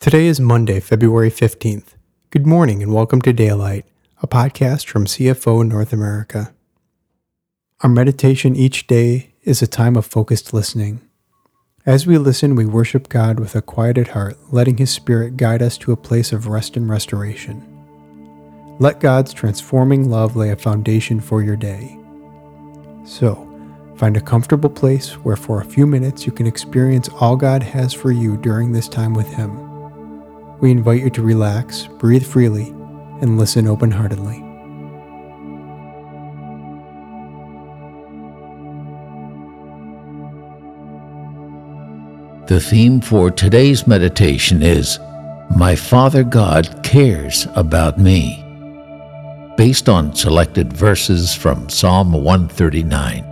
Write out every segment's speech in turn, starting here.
Today is Monday, February 15th. Good morning and welcome to Daylight, a podcast from CFO North America. Our meditation each day is a time of focused listening. As we listen, we worship God with a quieted heart, letting His Spirit guide us to a place of rest and restoration. Let God's transforming love lay a foundation for your day. So, find a comfortable place where for a few minutes you can experience all God has for you during this time with Him we invite you to relax, breathe freely, and listen open heartedly. The theme for today's meditation is My Father God Cares About Me, based on selected verses from Psalm 139.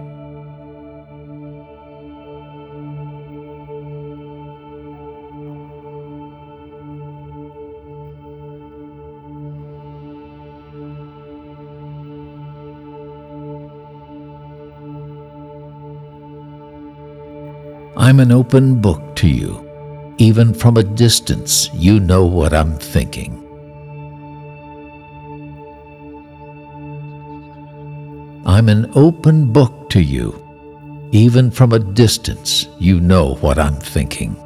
I'm an open book to you. Even from a distance, you know what I'm thinking. I'm an open book to you. Even from a distance, you know what I'm thinking.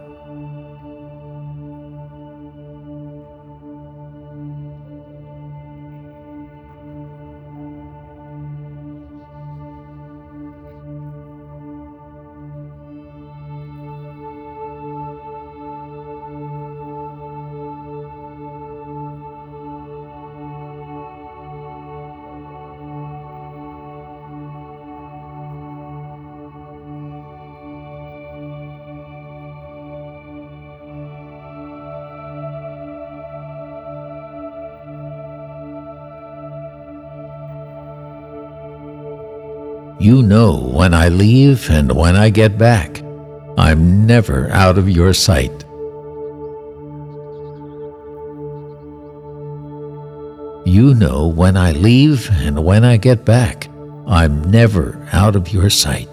You know when I leave and when I get back. I'm never out of your sight. You know when I leave and when I get back. I'm never out of your sight.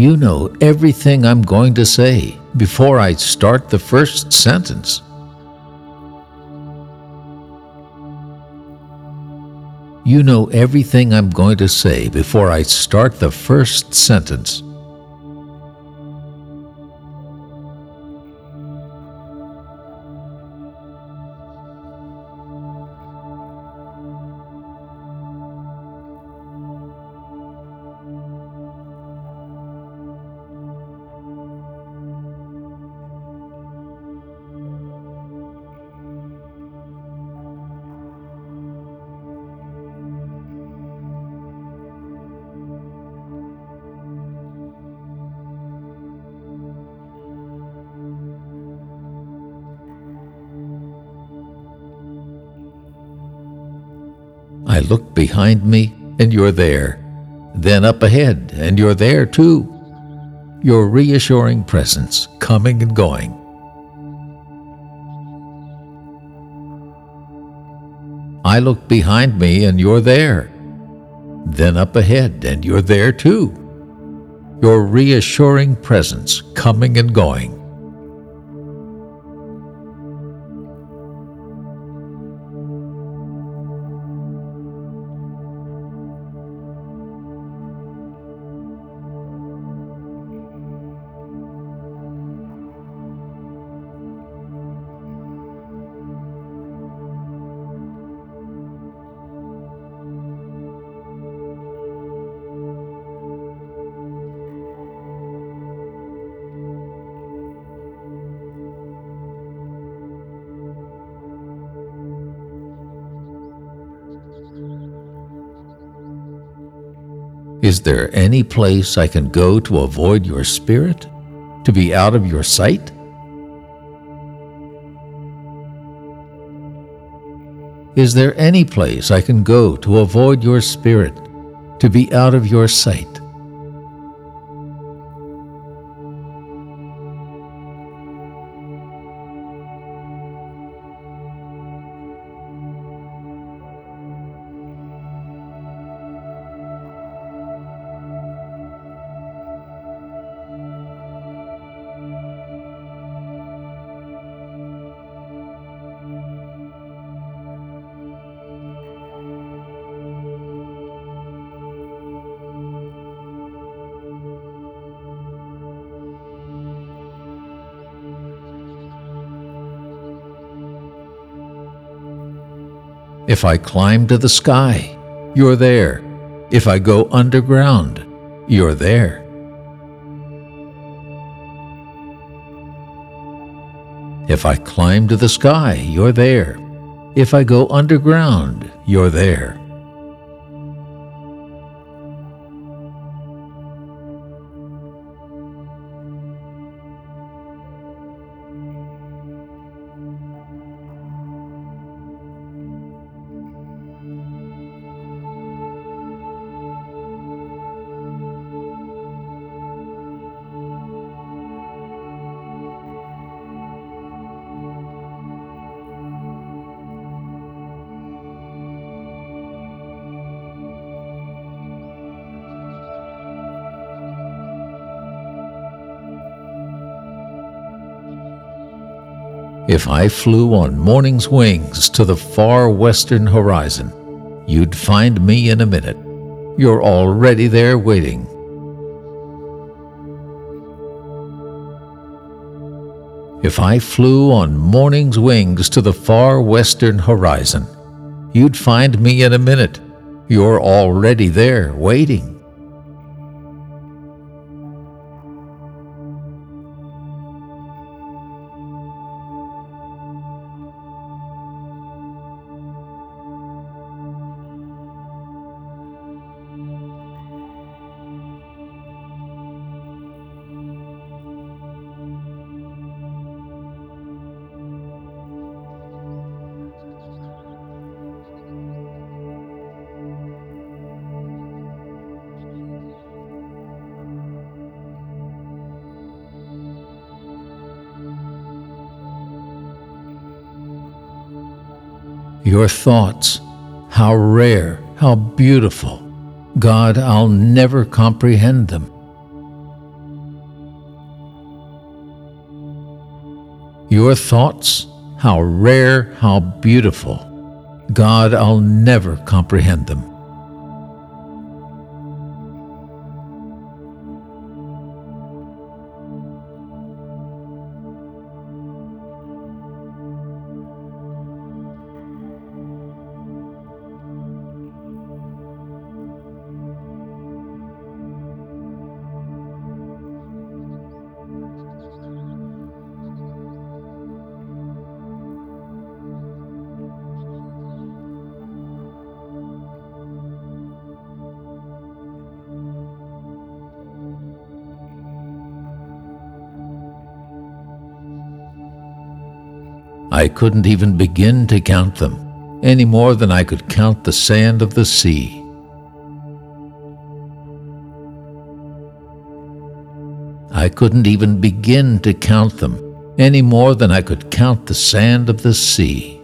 You know everything I'm going to say before I start the first sentence. You know everything I'm going to say before I start the first sentence. I look behind me, and you're there. Then up ahead, and you're there too. Your reassuring presence coming and going. I look behind me, and you're there. Then up ahead, and you're there too. Your reassuring presence coming and going. Is there any place I can go to avoid your spirit? To be out of your sight? Is there any place I can go to avoid your spirit? To be out of your sight? If I climb to the sky, you're there. If I go underground, you're there. If I climb to the sky, you're there. If I go underground, you're there. If I flew on morning's wings to the far western horizon, you'd find me in a minute. You're already there waiting. If I flew on morning's wings to the far western horizon, you'd find me in a minute. You're already there waiting. Your thoughts, how rare, how beautiful. God, I'll never comprehend them. Your thoughts, how rare, how beautiful. God, I'll never comprehend them. I couldn't even begin to count them, any more than I could count the sand of the sea. I couldn't even begin to count them, any more than I could count the sand of the sea.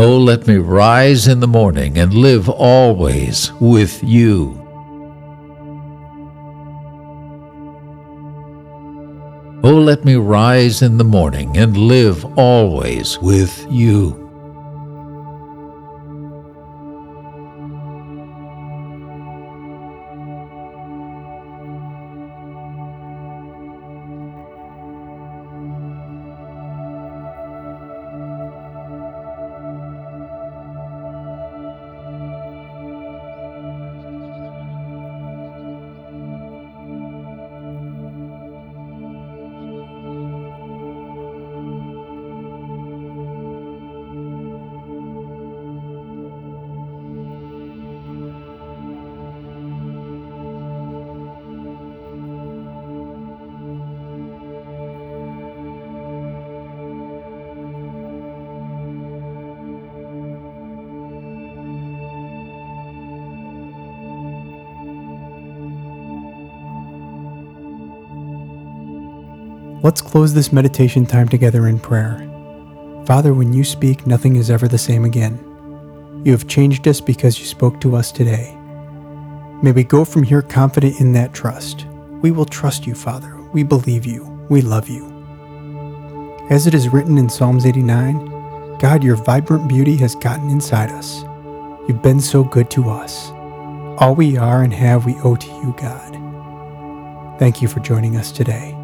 Oh, let me rise in the morning and live always with you. Oh, let me rise in the morning and live always with you. Let's close this meditation time together in prayer. Father, when you speak, nothing is ever the same again. You have changed us because you spoke to us today. May we go from here confident in that trust. We will trust you, Father. We believe you. We love you. As it is written in Psalms 89, God, your vibrant beauty has gotten inside us. You've been so good to us. All we are and have we owe to you, God. Thank you for joining us today.